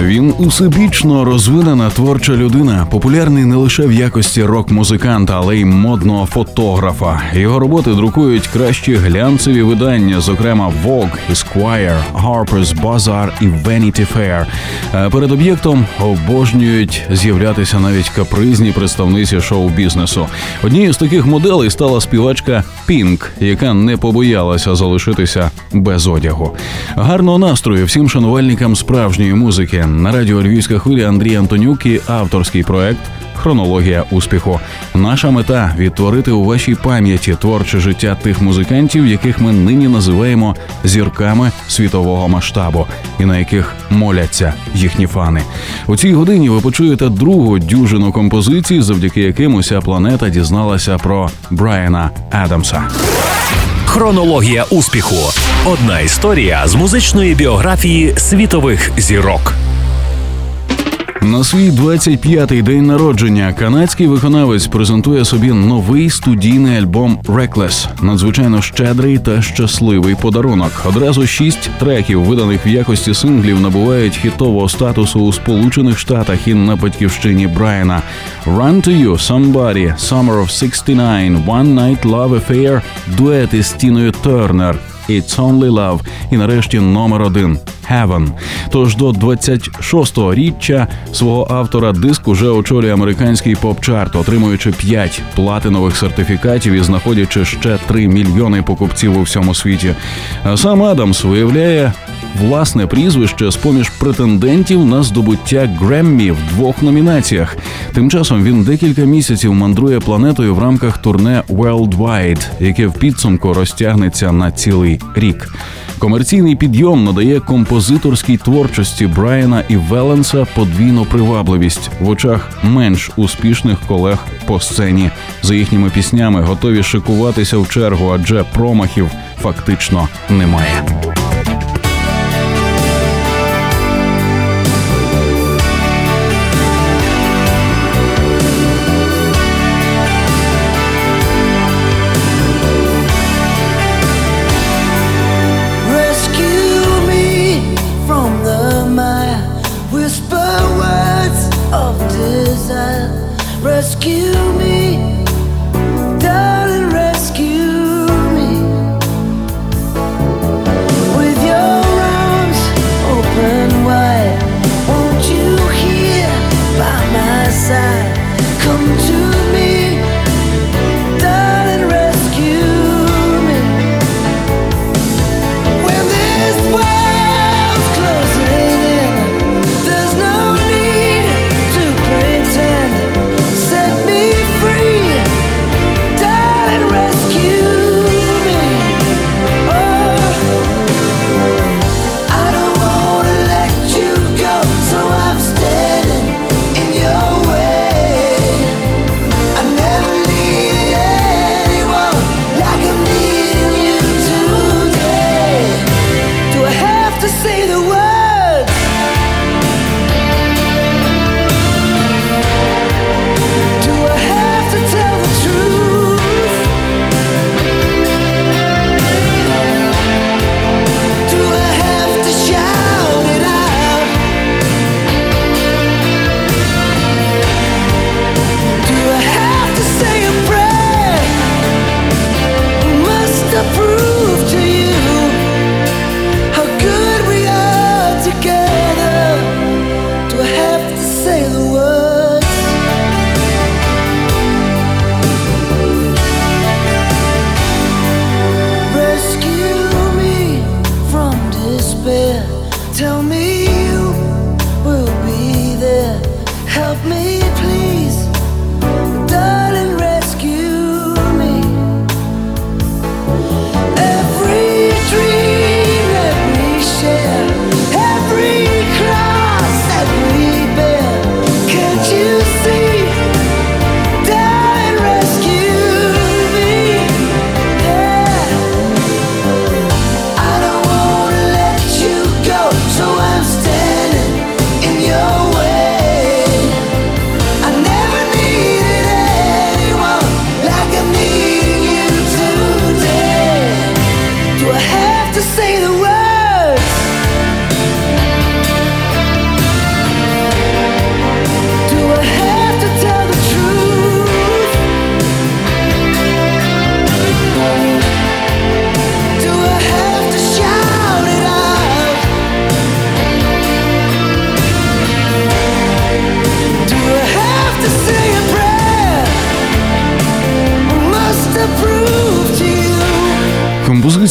Він усебічно розвинена творча людина, популярний не лише в якості рок-музиканта, але й модного фотографа. Його роботи друкують кращі глянцеві видання, зокрема Vogue, Esquire, Harper's Bazaar і Vanity Fair. А Перед об'єктом обожнюють з'являтися навіть капризні представниці шоу-бізнесу. Однією з таких моделей стала співачка Пінк, яка не побоялася залишитися без одягу. Гарного настрою всім шанувальникам справжньої музики на радіо Львівська хвиля Андрій Антонюк і авторський проект Хронологія успіху. Наша мета відтворити у вашій пам'яті творче життя тих музикантів, яких ми нині називаємо зірками світового масштабу, і на яких моляться їхні фани. У цій годині ви почуєте другу дюжину композицій, завдяки яким уся планета дізналася про Брайана Адамса. Хронологія успіху. Одна історія з музичної біографії світових зірок. На свій 25-й день народження канадський виконавець презентує собі новий студійний альбом «Reckless». надзвичайно щедрий та щасливий подарунок. Одразу шість треків, виданих в якості синглів, набувають хітового статусу у Сполучених Штатах і на батьківщині Брайана. «Run to You», «Somebody», «Summer of 69», «One Night Love Affair», дует із Тіною Тернер, «It's Only Love» і нарешті номер один Heaven. Тож до 26-го річчя свого автора диск уже очолює американський поп-чарт, отримуючи 5 платинових сертифікатів і знаходячи ще 3 мільйони покупців у всьому світі. А сам Адамс виявляє власне прізвище з поміж претендентів на здобуття Греммі в двох номінаціях. Тим часом він декілька місяців мандрує планетою в рамках турне Worldwide, яке в підсумку розтягнеться на цілий рік. Комерційний підйом надає композиторській творчості Брайана і Веленса подвійну привабливість в очах менш успішних колег по сцені. За їхніми піснями готові шикуватися в чергу, адже промахів фактично немає.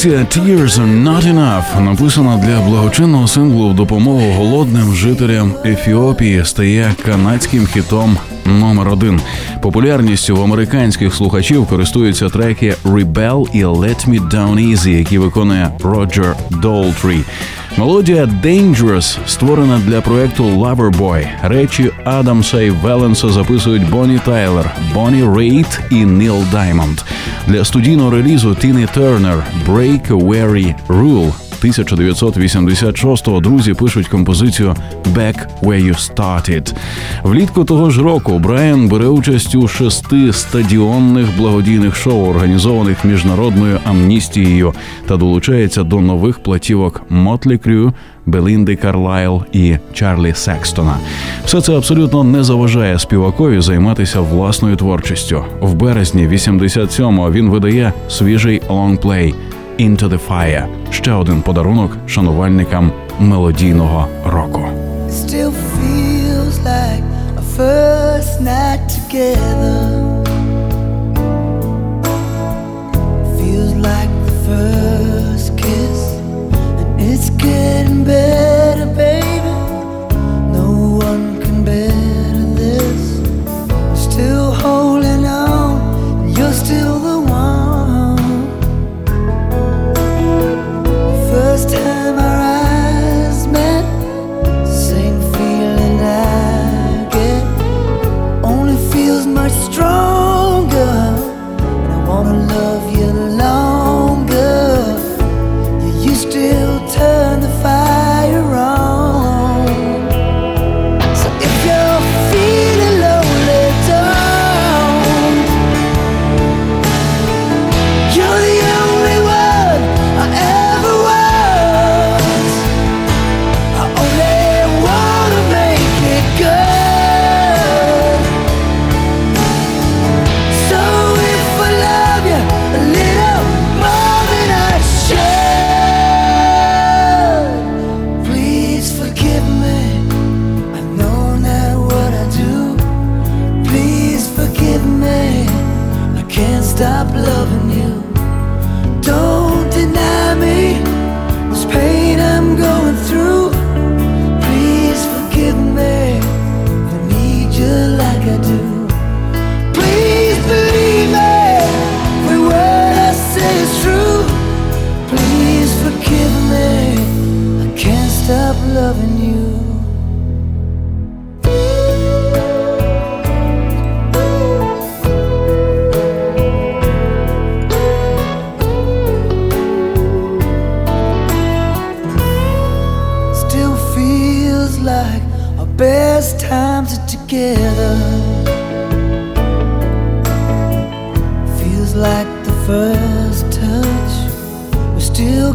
Композиція Tears Are Not Enough, написана для благочинного синглу в допомогу голодним жителям Ефіопії, стає канадським хітом номер один. Популярністю в американських слухачів користуються треки Rebel і Let Me Down Easy, які виконує Роджер Долтрі. Мелодія Dangerous створена для проекту Loverboy. Речі Адамса і Веленса записують Бонні Тайлер, Бонні Рейт і Ніл Даймонд. Для студійного релізу Тіні Тернер «Break a Weary Rule» 1986-го друзі пишуть композицію «Back Where You Started». Влітку того ж року Брайан бере участь у шести стадіонних благодійних шоу, організованих міжнародною амністією, та долучається до нових платівок Mötley Crüe. Белінди Карлайл і Чарлі Секстона. Все це абсолютно не заважає співакові займатися власною творчістю. В березні 87-го він видає свіжий лонгплей Into the Fire – ще один подарунок шанувальникам мелодійного року. Still feels like a first night together.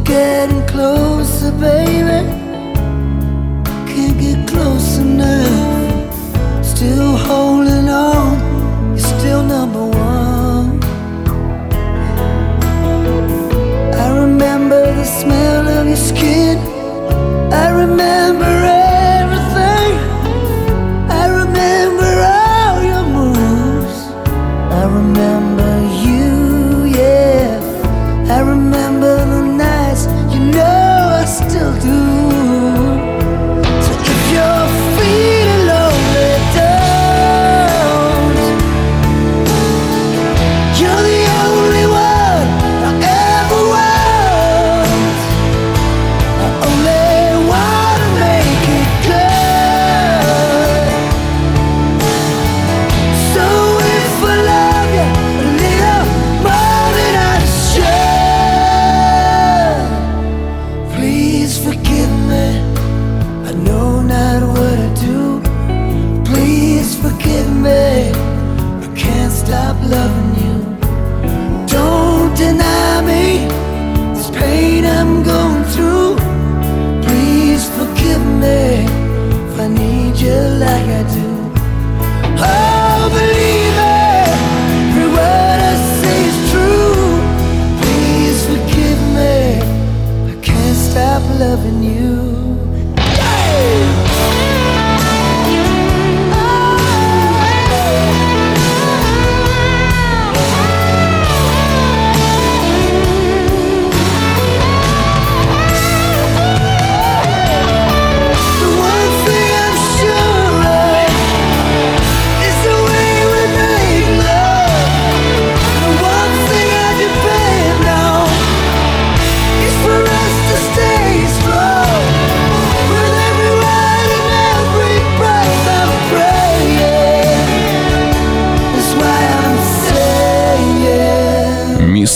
forget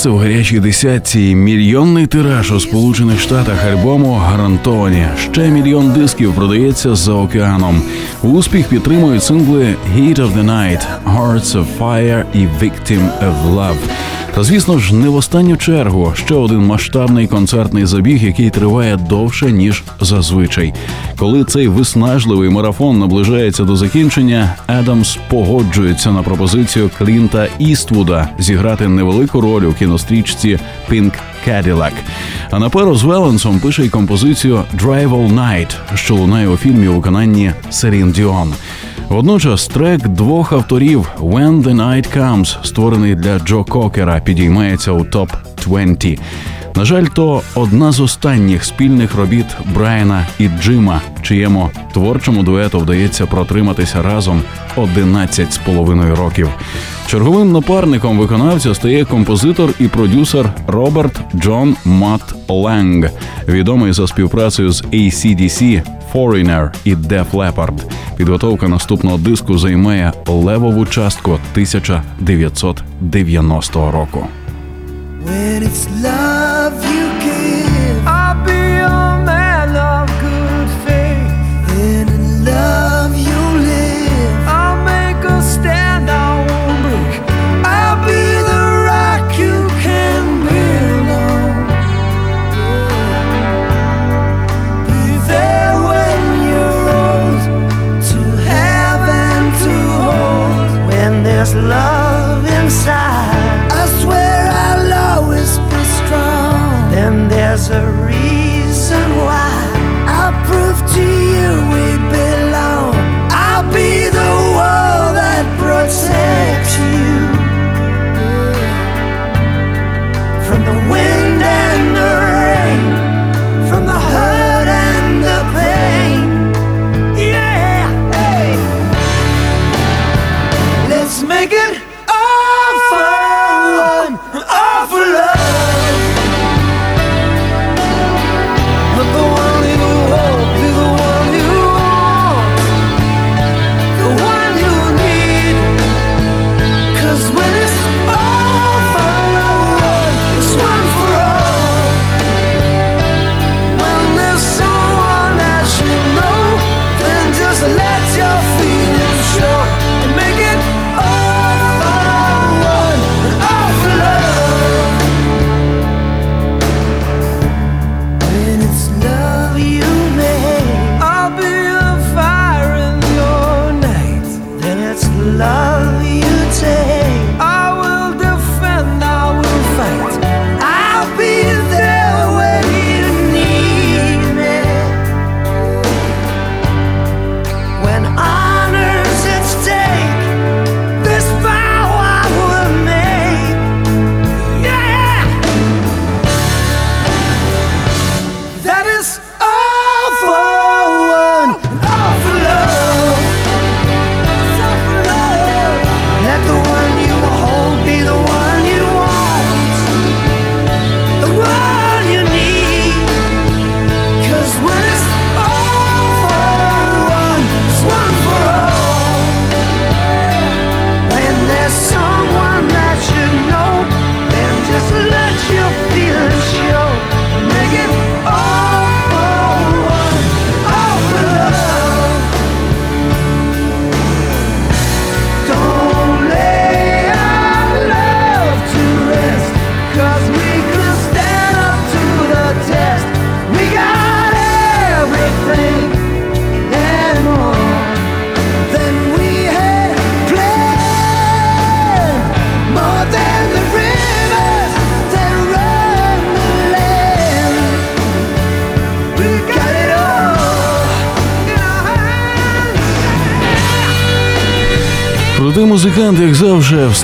місце в гарячій десятці. Мільйонний тираж у Сполучених Штатах альбому гарантовані. Ще мільйон дисків продається за океаном. Успіх підтримують сингли «Heat of the Night», «Hearts of Fire» і «Victim of Love». Та звісно ж, не в останню чергу ще один масштабний концертний забіг, який триває довше ніж зазвичай. Коли цей виснажливий марафон наближається до закінчення, Адамс погоджується на пропозицію Клінта Іствуда зіграти невелику роль у кінострічці «Pink Cadillac». А на пару з Веленсом пише й композицію «Drive All Night», що лунає у фільмі у виконанні Серін Діон. Водночас трек двох авторів «When the Night Comes», створений для Джо Кокера, підіймається у топ 20 На жаль, то одна з останніх спільних робіт Брайана і Джима, чиєму творчому дуету вдається протриматися разом 11 з половиною років. Черговим напарником виконавця стає композитор і продюсер Роберт Джон Мат Ленг, відомий за співпрацею з ACDC, Foreigner і Def Leppard. Підготовка наступного диску займає левову частку 1990 року. When it's love you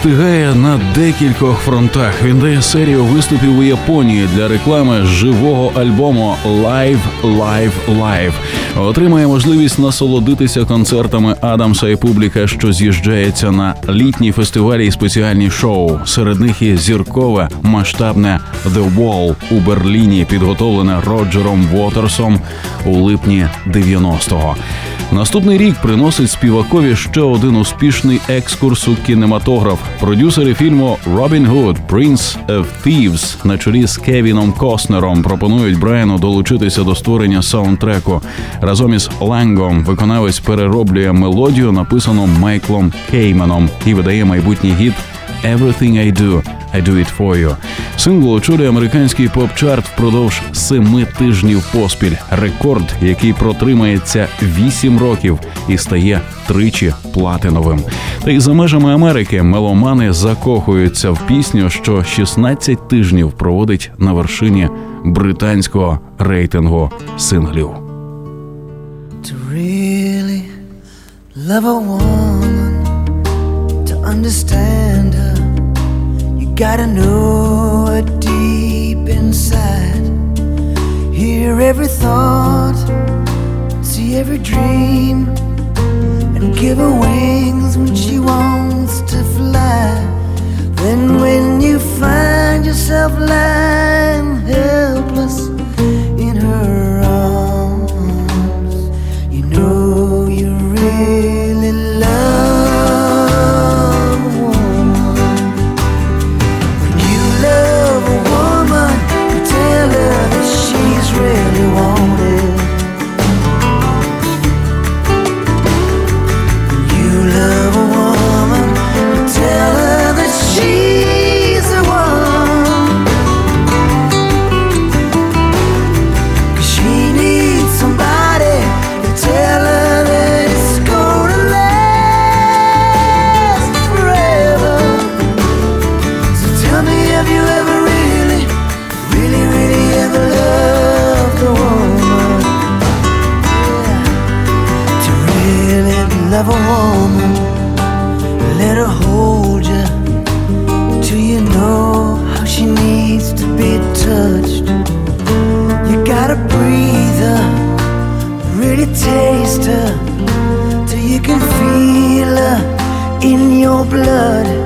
встигає на декількох фронтах. Він дає серію виступів у Японії для реклами живого альбому Live, Live, Live. отримає можливість насолодитися концертами Адамса і публіка, що з'їжджається на літні фестивалі і спеціальні шоу. Серед них є зіркове масштабне The Wall у Берліні, підготовлене Роджером Вотерсом у липні 90-го. Наступний рік приносить співакові ще один успішний екскурс у кінематограф. Продюсери фільму Robin Hood of Thieves на чолі з Кевіном Костнером пропонують Брайану долучитися до створення саундтреку. Разом із Ленгом виконавець перероблює мелодію, написану Майклом Кейменом, і видає майбутній гіт «Everything I Do, I Do It For You». Сингл очолює американський поп-чарт впродовж семи тижнів поспіль. Рекорд, який протримається вісім років і стає тричі платиновим. Та й за межами Америки меломани закохуються в пісню, що 16 тижнів проводить на вершині британського рейтингу синглів. To really love a woman, to understand her, gotta know her deep inside. Hear every thought, see every dream, and give her wings when she wants to fly. Then, when you find yourself lying helpless in her arms, you know you really a woman, let her hold you till you know how she needs to be touched. You gotta breathe her, really taste her, till you can feel her in your blood.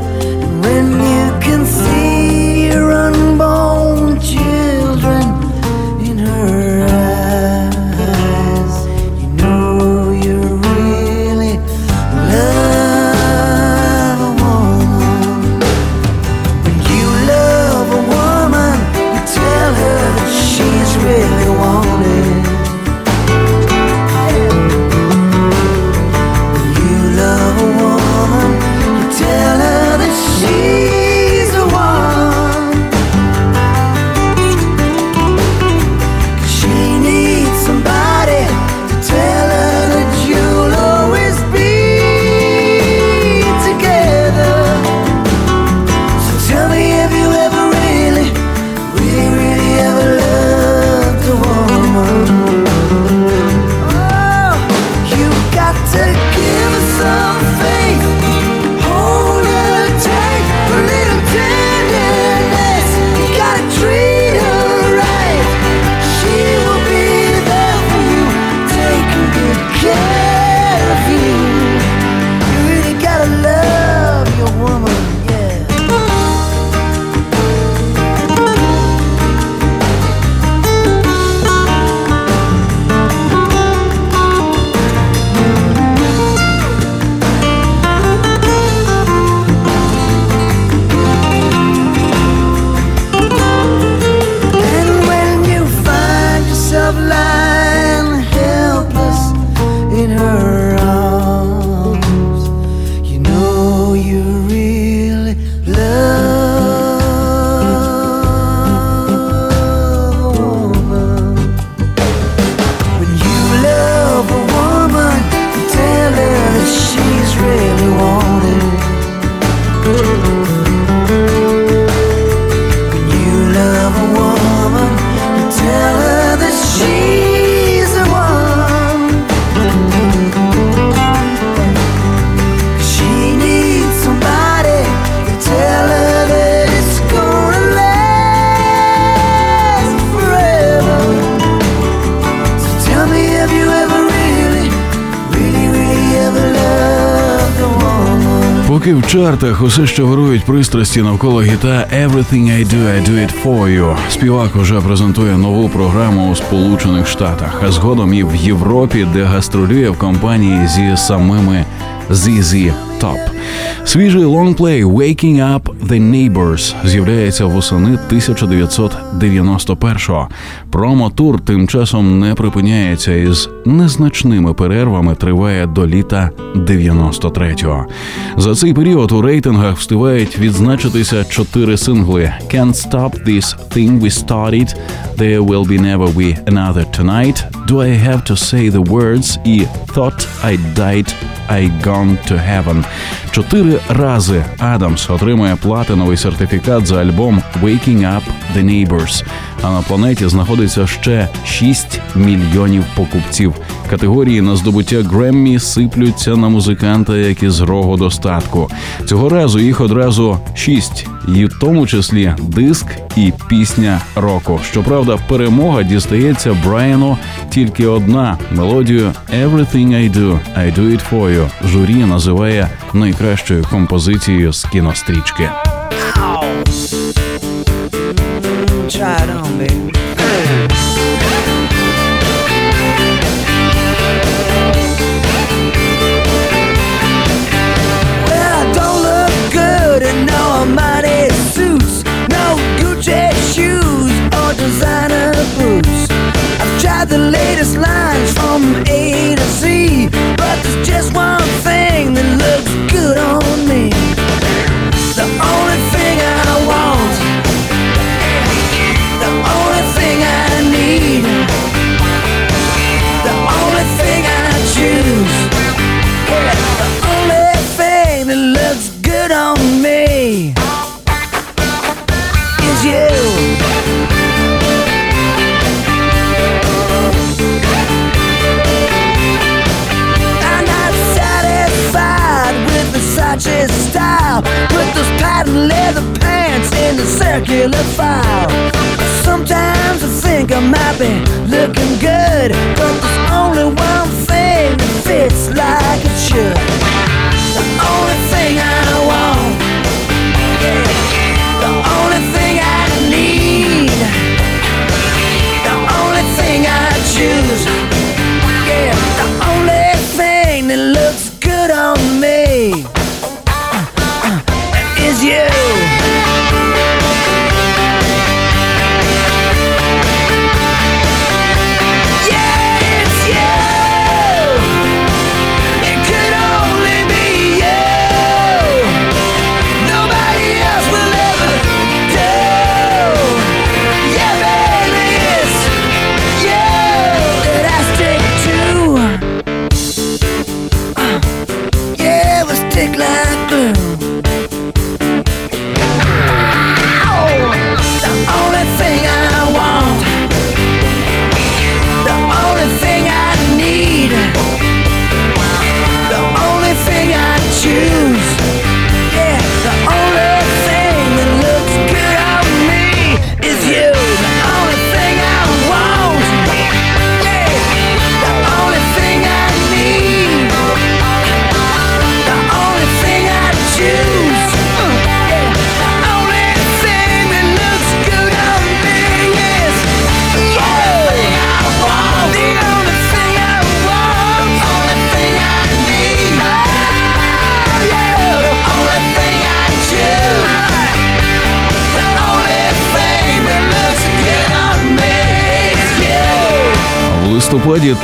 Поки чартах усе ще вирують пристрасті навколо гіта «Everything I do, I do it for you», співак уже презентує нову програму у Сполучених Штатах, а згодом і в Європі, де гастролює в компанії зі самими ZZ Top. Свіжий лонгплей «Waking Up the Neighbors» з'являється восени 1991-го. Промо-тур тим часом не припиняється із незначними перервами триває до літа 93-го. За цей період у рейтингах встигають відзначитися чотири сингли «Can't Stop This Thing We Started», «There Will Be Never Be Another Tonight», «Do I Have To Say The Words» і «Thought I Died, I Gone To Heaven». Чотири рази Адамс отримує платиновий сертифікат за альбом «Waking Up The Neighbors», а на планеті знаходиться ще 6 мільйонів покупців. Категорії на здобуття Греммі сиплються на музиканта, як із рогу достатку. Цього разу їх одразу шість, і в тому числі диск і пісня року. Щоправда, перемога дістається Брайану тільки одна мелодію «Everything I Do, I Do It For You» журі називає найкращою композицією з кінострічки. The latest lines from A to Z, but there's just one Sometimes I think I might be looking good, but there's only one thing that fits like it should.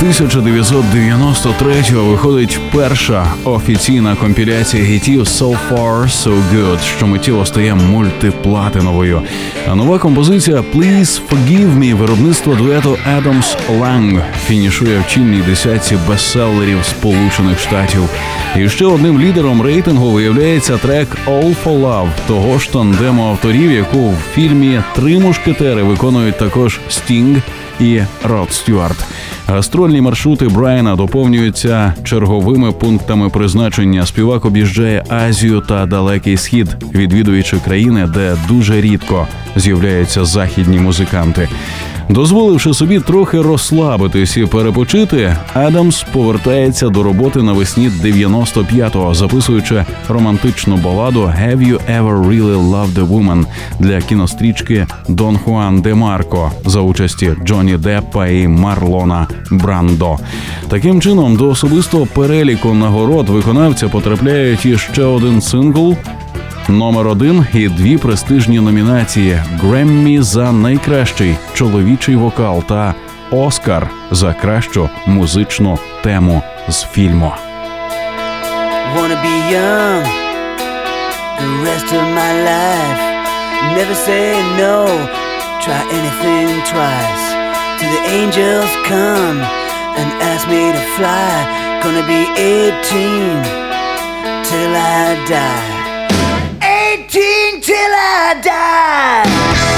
1993-го виходить перша офіційна компіляція гітів «So Far, So Good», що миттєво стає мультиплатиновою. А нова композиція «Please Forgive Me» виробництво дуету Adams Lang фінішує в чільній десятці бестселерів Сполучених Штатів. І ще одним лідером рейтингу виявляється трек «All for Love» того ж тандему авторів, яку в фільмі Три мушкетери виконують також Стінг і Род Стюарт. Гастрольні маршрути Брайана доповнюються черговими пунктами призначення. Співак об'їжджає Азію та Далекий Схід, відвідуючи країни, де дуже рідко з'являються західні музиканти. Дозволивши собі трохи розслабитись і перепочити, Адамс повертається до роботи навесні 95-го, записуючи романтичну баладу «Have you ever really loved a woman» для кінострічки Дон Хуан де Марко за участі Джонні Деппа і Марлона Брандо. Таким чином, до особистого переліку нагород виконавця потрапляють іще один сингл номер один і дві престижні номінації: Греммі за найкращий чоловічий вокал та Оскар за кращу музичну тему з фільму. Wanna be young the rest of my life. Never say no, try anything twice. Till the angels come and ask me to fly. Gonna be 18 till I die. 18 till I die.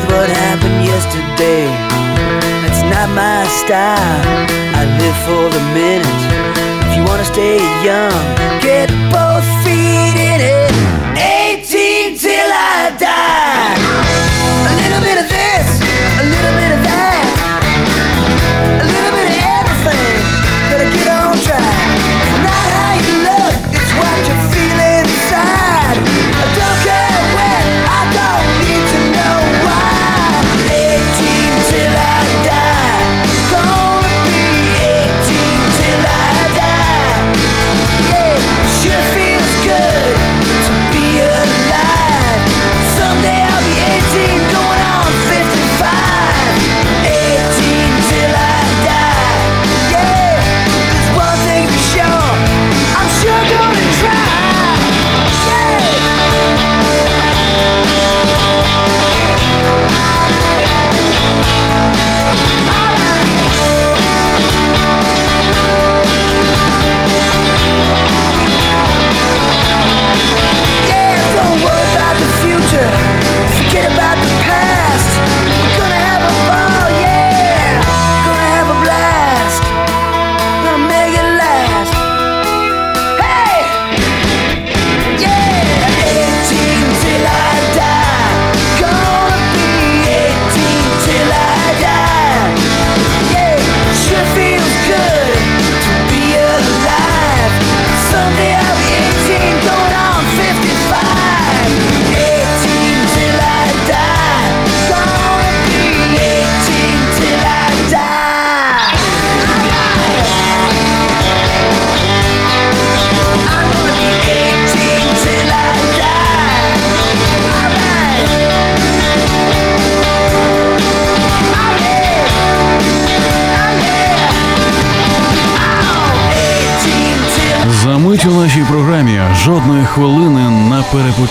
With what happened yesterday? That's not my style. I live for the minute. If you wanna stay young, get both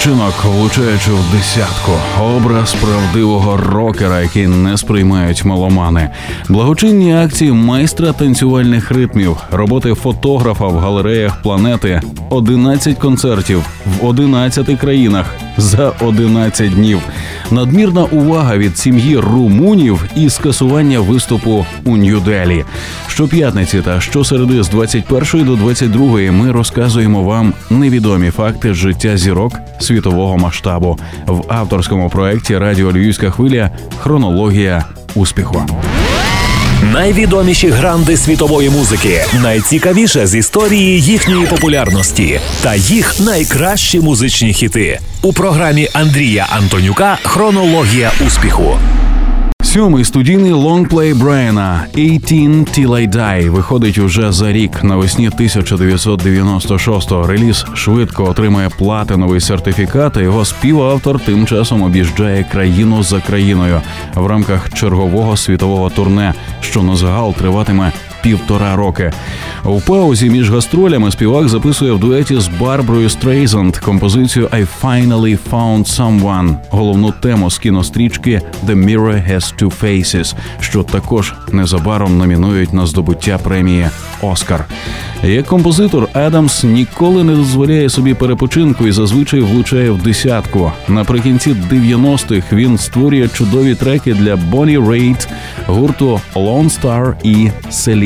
на влучаючи в десятку. Образ правдивого рокера, який не сприймають меломани, благочинні акції майстра танцювальних ритмів, роботи фотографа в галереях планети, 11 концертів в 11 країнах за 11 днів. Надмірна увага від сім'ї румунів і скасування виступу у Нью-Делі. Щоп'ятниці та щосереди з 21 до 22 ми розказуємо вам невідомі факти життя зірок світового масштабу в авторському проєкті Радіо Львівська хвиля Хронологія успіху. Найвідоміші гранди світової музики, найцікавіше з історії їхньої популярності та їх найкращі музичні хіти у програмі Андрія Антонюка Хронологія успіху. Сьомий студійний лонгплей Брайана «18 Till I Die» виходить уже за рік навесні 1996-го. Реліз швидко отримує платиновий сертифікат. а Його співавтор тим часом об'їжджає країну за країною в рамках чергового світового турне, що на загал триватиме півтора роки. У паузі між гастролями співак записує в дуеті з Барброю Стрейзанд композицію «I Finally Found Someone», головну тему з кінострічки «The Mirror Has Two Faces», що також незабаром номінують на здобуття премії Оскар. Як композитор Адамс ніколи не дозволяє собі перепочинку і зазвичай влучає в десятку. Наприкінці 90-х він створює чудові треки для Бонні Рейд, гурту Lone Star і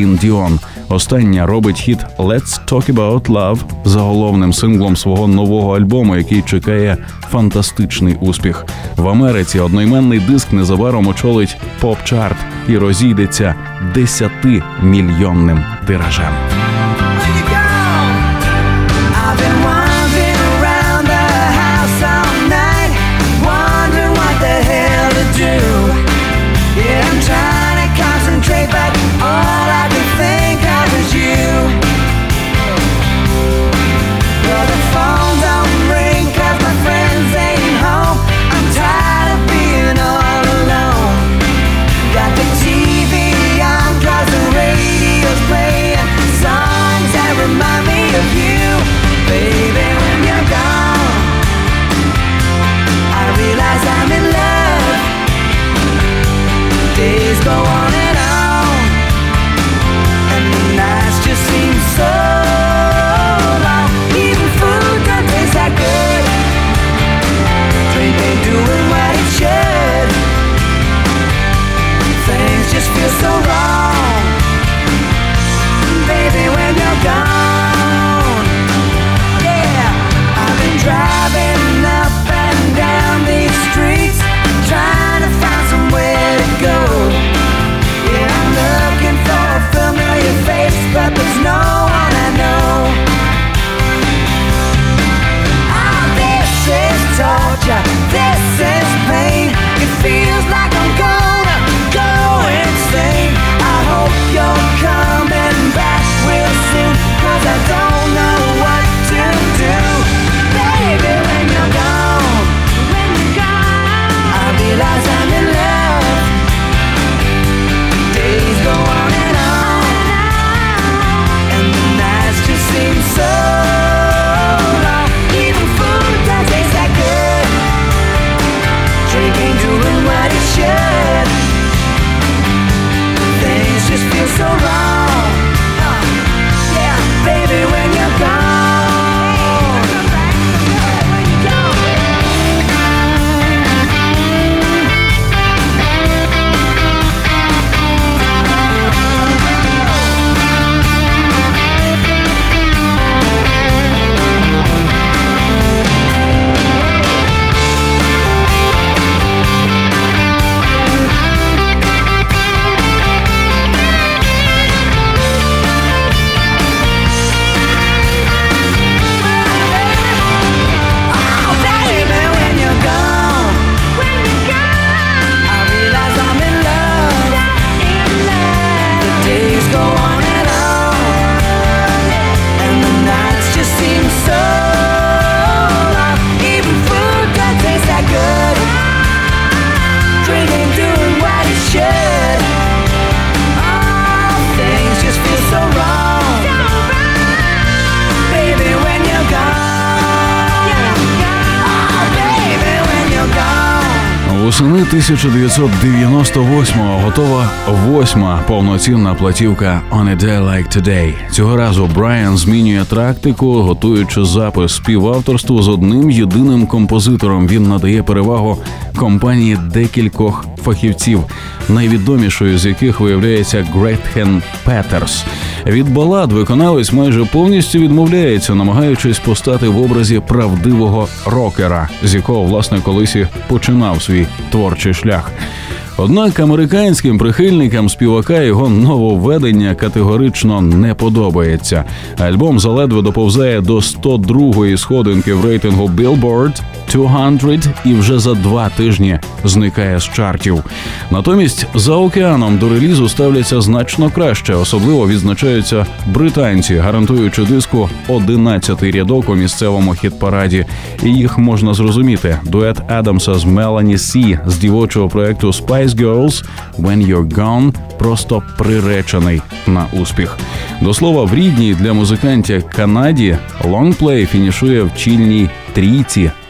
Селін Діон. Остання робить хіт «Let's Talk About Love» заголовним синглом свого нового альбому, який чекає фантастичний успіх. В Америці одноіменний диск незабаром очолить поп-чарт і розійдеться 10-мільйонним тиражем. Восени 1998-го готова восьма повноцінна платівка «On a Day Like Today». Цього разу Брайан змінює тактику, готуючи запис співавторству з одним єдиним композитором. Він надає перевагу компанії декількох фахівців, найвідомішою з яких виявляється Гретхен Петерс. Від балад виконавець майже повністю відмовляється, намагаючись постати в образі правдивого рокера, з якого власне колись і починав свій творчий шлях. Однак американським прихильникам співака його нововведення категорично не подобається. Альбом заледве доповзає до 102-ї сходинки в рейтингу Billboard 200 і вже за два тижні зникає з чартів. Натомість за океаном до релізу ставляться значно краще, особливо відзначаються британці, гарантуючи диску 11-й рядок у місцевому хіт-параді. І їх можна зрозуміти. Дует Адамса з Мелані Сі з дівочого проекту Spice Girls «When You're Gone» просто приречений на успіх. До слова, в рідній для музикантів Канаді лонгплей фінішує в чільній трійці –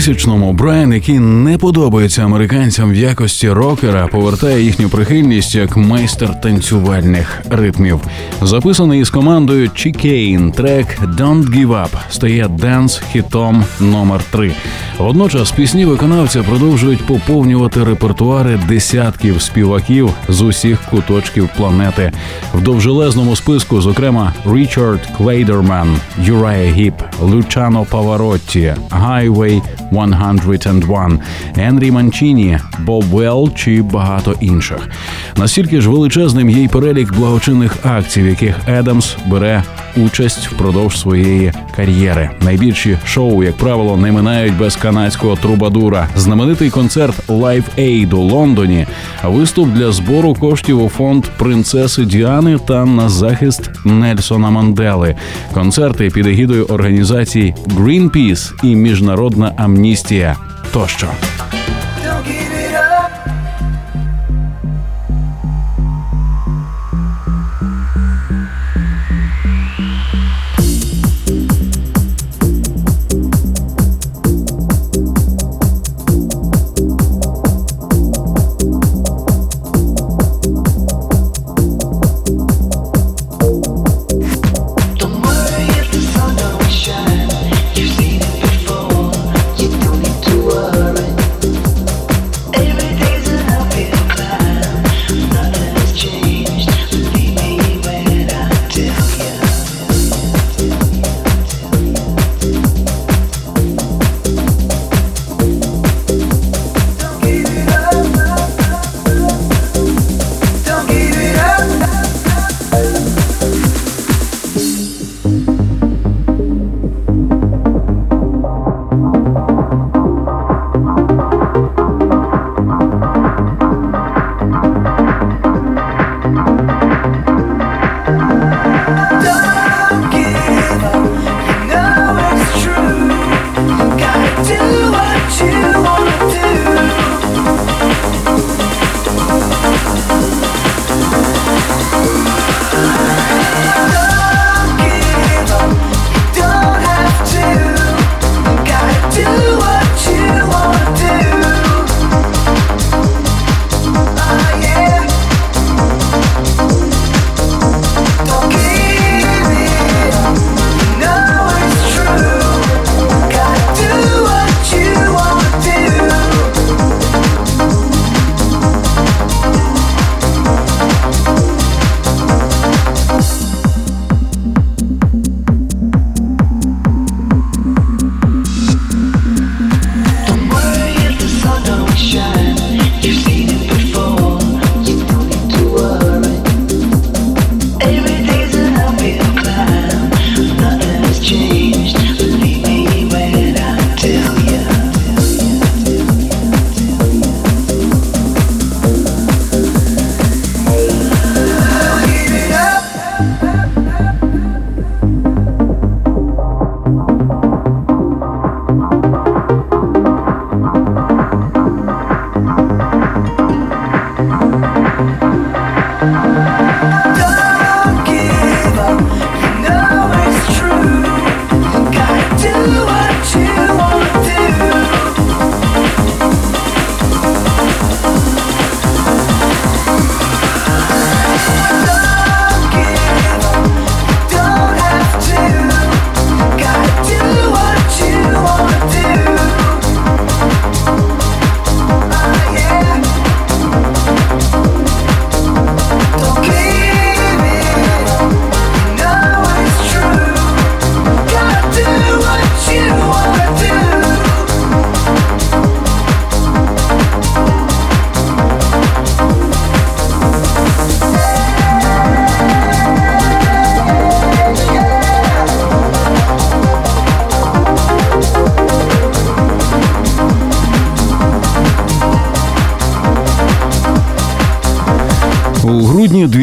2000-му Брайан, який не подобається американцям в якості рокера, повертає їхню прихильність як майстер танцювальних ритмів. Записаний із командою Chicane трек «Don't Give Up» стає денс хітом номер 3 Водночас пісні виконавця продовжують поповнювати репертуари десятків співаків з усіх куточків планети в довжелезному списку, зокрема Річард Клейдерман, Юрая Гіп, Лучано Паваротті, Гайвей 101, Енрі Манчіні, Боб Велл чи багато інших. Настільки ж величезним є й перелік благочинних акцій, в яких Едамс бере участь впродовж своєї кар'єри. Найбільші шоу, як правило, не минають без каналу канадського трубадура. Знаменитий концерт Live Aid у Лондоні, виступ для збору коштів у фонд принцеси Діани та на захист Нельсона Мандели, концерти під егідою організацій Greenpeace і Міжнародна амністія тощо.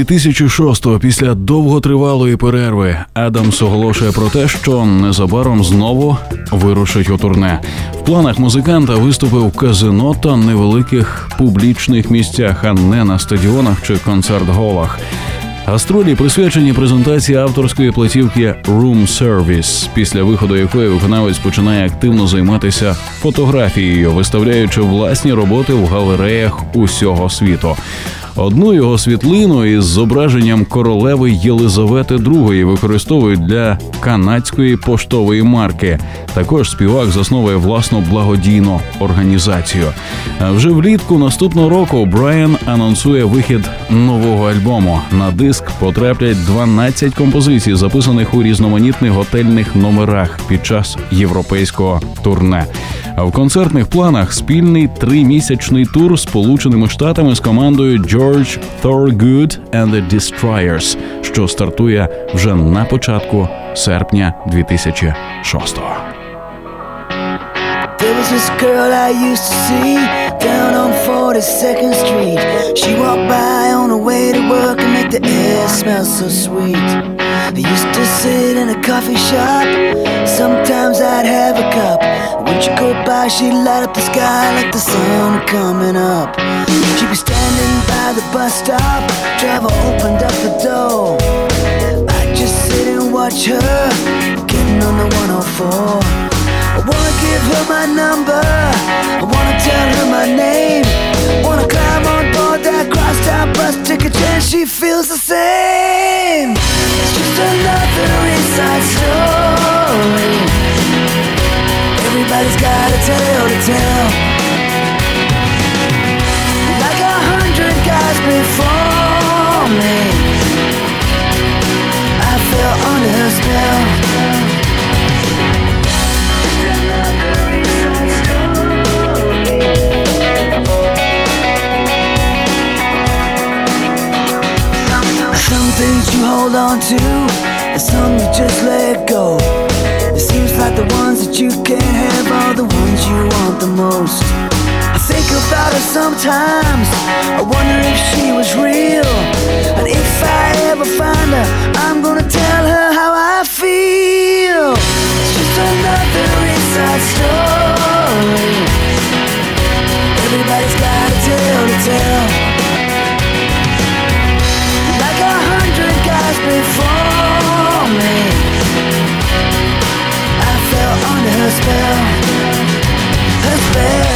2006-го, після довготривалої перерви, Адамс оголошує про те, що незабаром знову вирушить у турне. В планах музиканта виступи в казино та невеликих публічних місцях, а не на стадіонах чи концерт-голах. Гастролі присвячені презентації авторської платівки Room Service, після виходу якої виконавець починає активно займатися фотографією, виставляючи власні роботи в галереях усього світу. Одну його світлину із зображенням королеви Єлизавети II використовують для канадської поштової марки. Також співак засновує власну благодійну організацію. Вже влітку наступного року Брайан анонсує вихід нового альбому. На диск потраплять 12 композицій, записаних у різноманітних готельних номерах під час європейського турне. А в концертних планах спільний тримісячний тур Сполученими Штатами з командою George Thorogood and the Destroyers, що стартує вже на початку серпня 2006-го. There was this girl I used to see down on 42nd Street. She walked by on her way to work and make the air smell so sweet. I used to sit in a coffee shop. Sometimes I'd have a cup. She go by, she'd light up the sky like the sun coming up. She'd be standing by the bus stop. Driver opened up the door. I'd just sit and watch her getting on the 104. I wanna give her my number. I wanna tell her my name. I Wanna climb on board that crosstown bus, take a chance. She feels the same. It's just another inside story. Everybody's got a tale to tell. Like a hundred guys before me, I fell under her spell. Some things you hold on to, and some you just let go. The ones that you can't have are the ones you want the most. I think about her sometimes. I wonder if she was real. And if I ever find her, I'm gonna tell her how I feel. It's just another inside story. Everybody's got a tale to tell. a spell, a spell.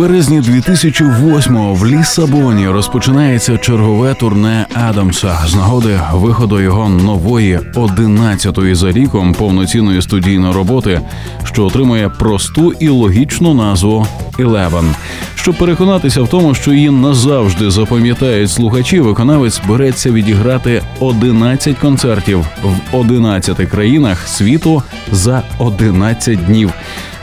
Березні 2008-го в Лісабоні розпочинається чергове турне Адамса з нагоди виходу його нової 11-ї за ріком повноцінної студійної роботи, що отримує просту і логічну назву «Eleven». Щоб переконатися в тому, що її назавжди запам'ятають слухачі, виконавець береться відіграти 11 концертів в 11 країнах світу за 11 днів.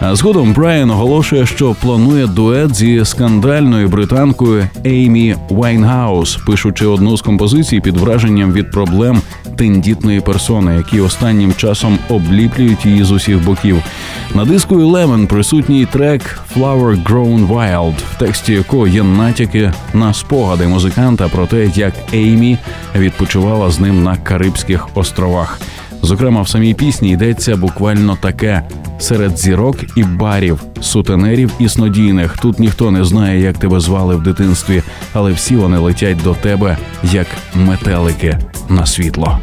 Згодом Брайан оголошує, що планує дует зі скандальною британкою Еймі Вайнгаус, пишучи одну з композицій під враженням від проблем тендітної персони, які останнім часом обліплюють її з усіх боків. На диску Eleven присутній трек «Flower Grown Wild», в тексті якого є натяки на спогади музиканта про те, як Еймі відпочивала з ним на Карибських островах. Зокрема, в самій пісні йдеться буквально таке: серед зірок і барів, сутенерів і снодійних. Тут ніхто не знає, як тебе звали в дитинстві, але всі вони летять до тебе як метелики на світло.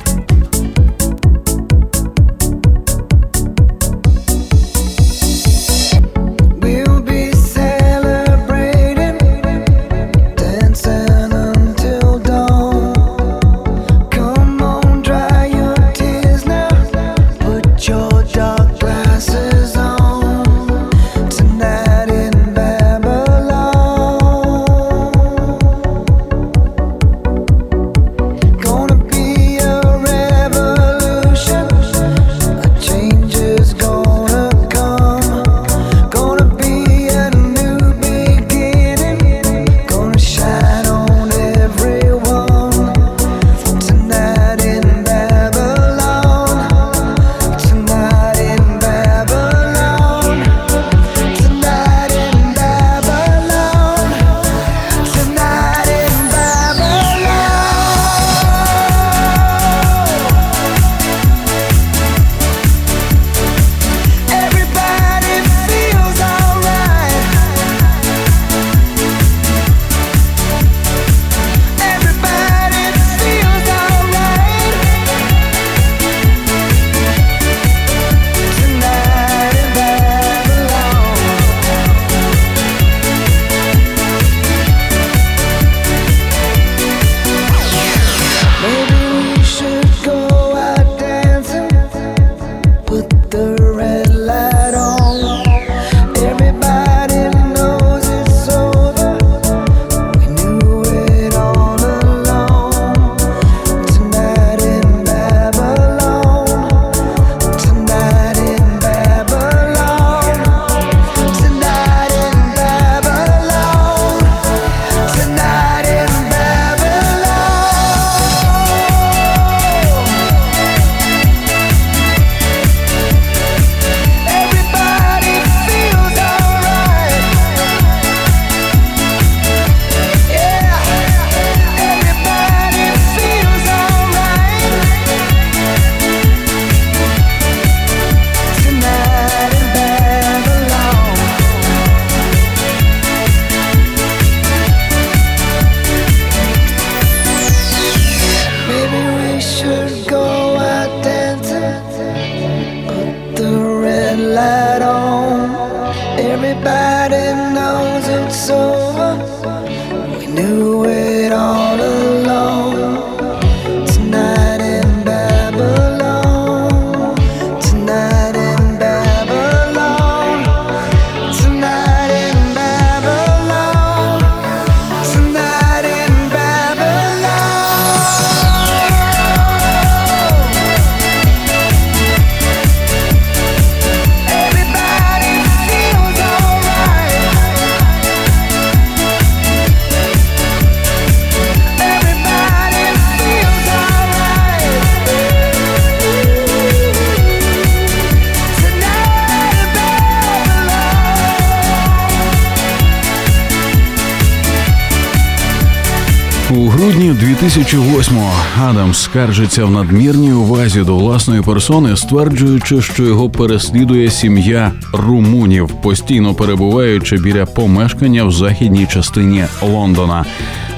У грудні 2008-го Адамс скаржиться в надмірній увазі до власної персони, стверджуючи, що його переслідує сім'я румунів, постійно перебуваючи біля помешкання в західній частині Лондона.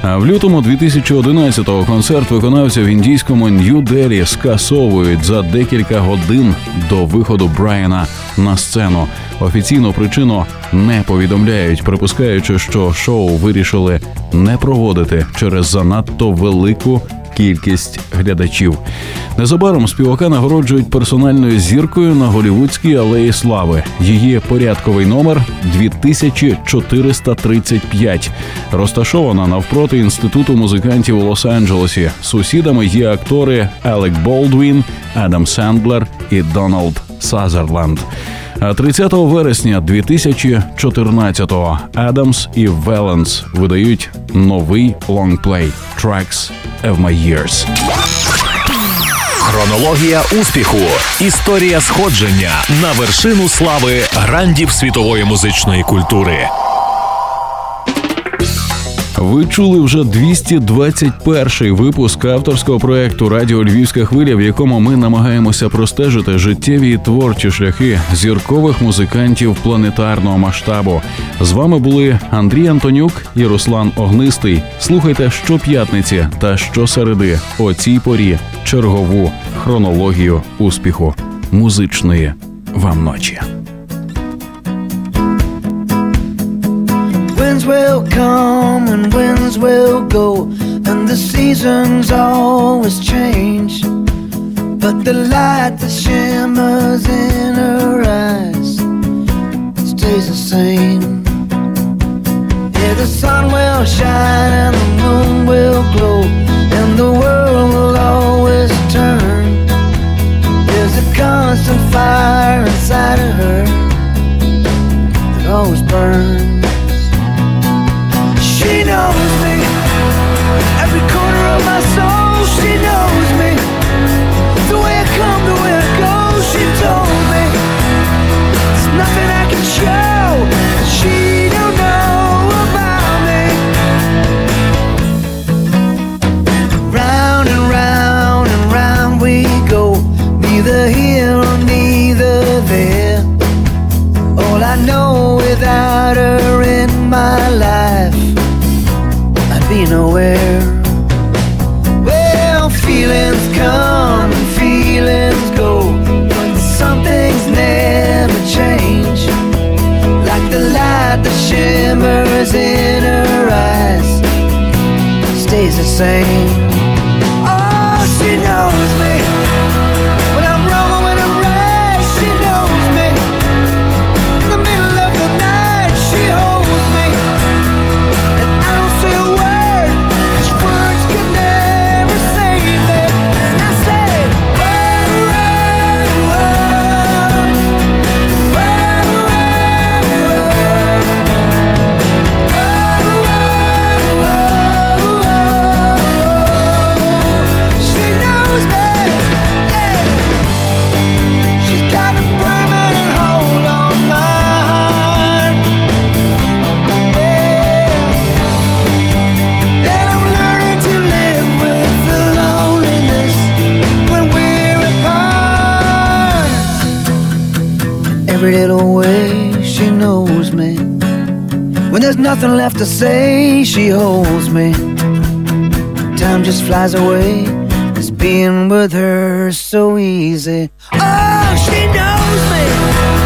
А в лютому 2011-го концерт виконавця в індійському Нью-Делі скасовують за декілька годин до виходу Брайана на сцену. Офіційну причину не повідомляють, припускаючи, що шоу вирішили не проводити через занадто велику кількість глядачів. Незабаром співака нагороджують персональною зіркою на голлівудській алеї слави. Її порядковий номер 2435. Розташована навпроти інституту музикантів у Лос-Анджелесі. Сусідами є актори Алек Болдвін, Адам Сендлер і Дональд Сазерленд. А 30 вересня 2014-го Адамс і Веленс видають новий лонгплей «Tracks of My Years». Хронологія успіху. Історія сходження на вершину слави грандів світової музичної культури. Ви чули вже 221-й випуск авторського проекту Радіо Львівська хвиля, в якому ми намагаємося простежити життєві і творчі шляхи зіркових музикантів планетарного масштабу. З вами були Андрій Антонюк і Руслан Огнистий. Слухайте щоп'ятниці та щосереди о цій порі чергову хронологію успіху музичної вам ночі. Will come and winds will go, and the seasons always change. But the light that shimmers in her eyes stays the same. Yeah, the sun will shine and the moon will glow, and the world will always turn. There's a constant fire inside of her that always burns. through my same. To say, she holds me. Time just flies away. It's being with her so easy. Oh, she knows me.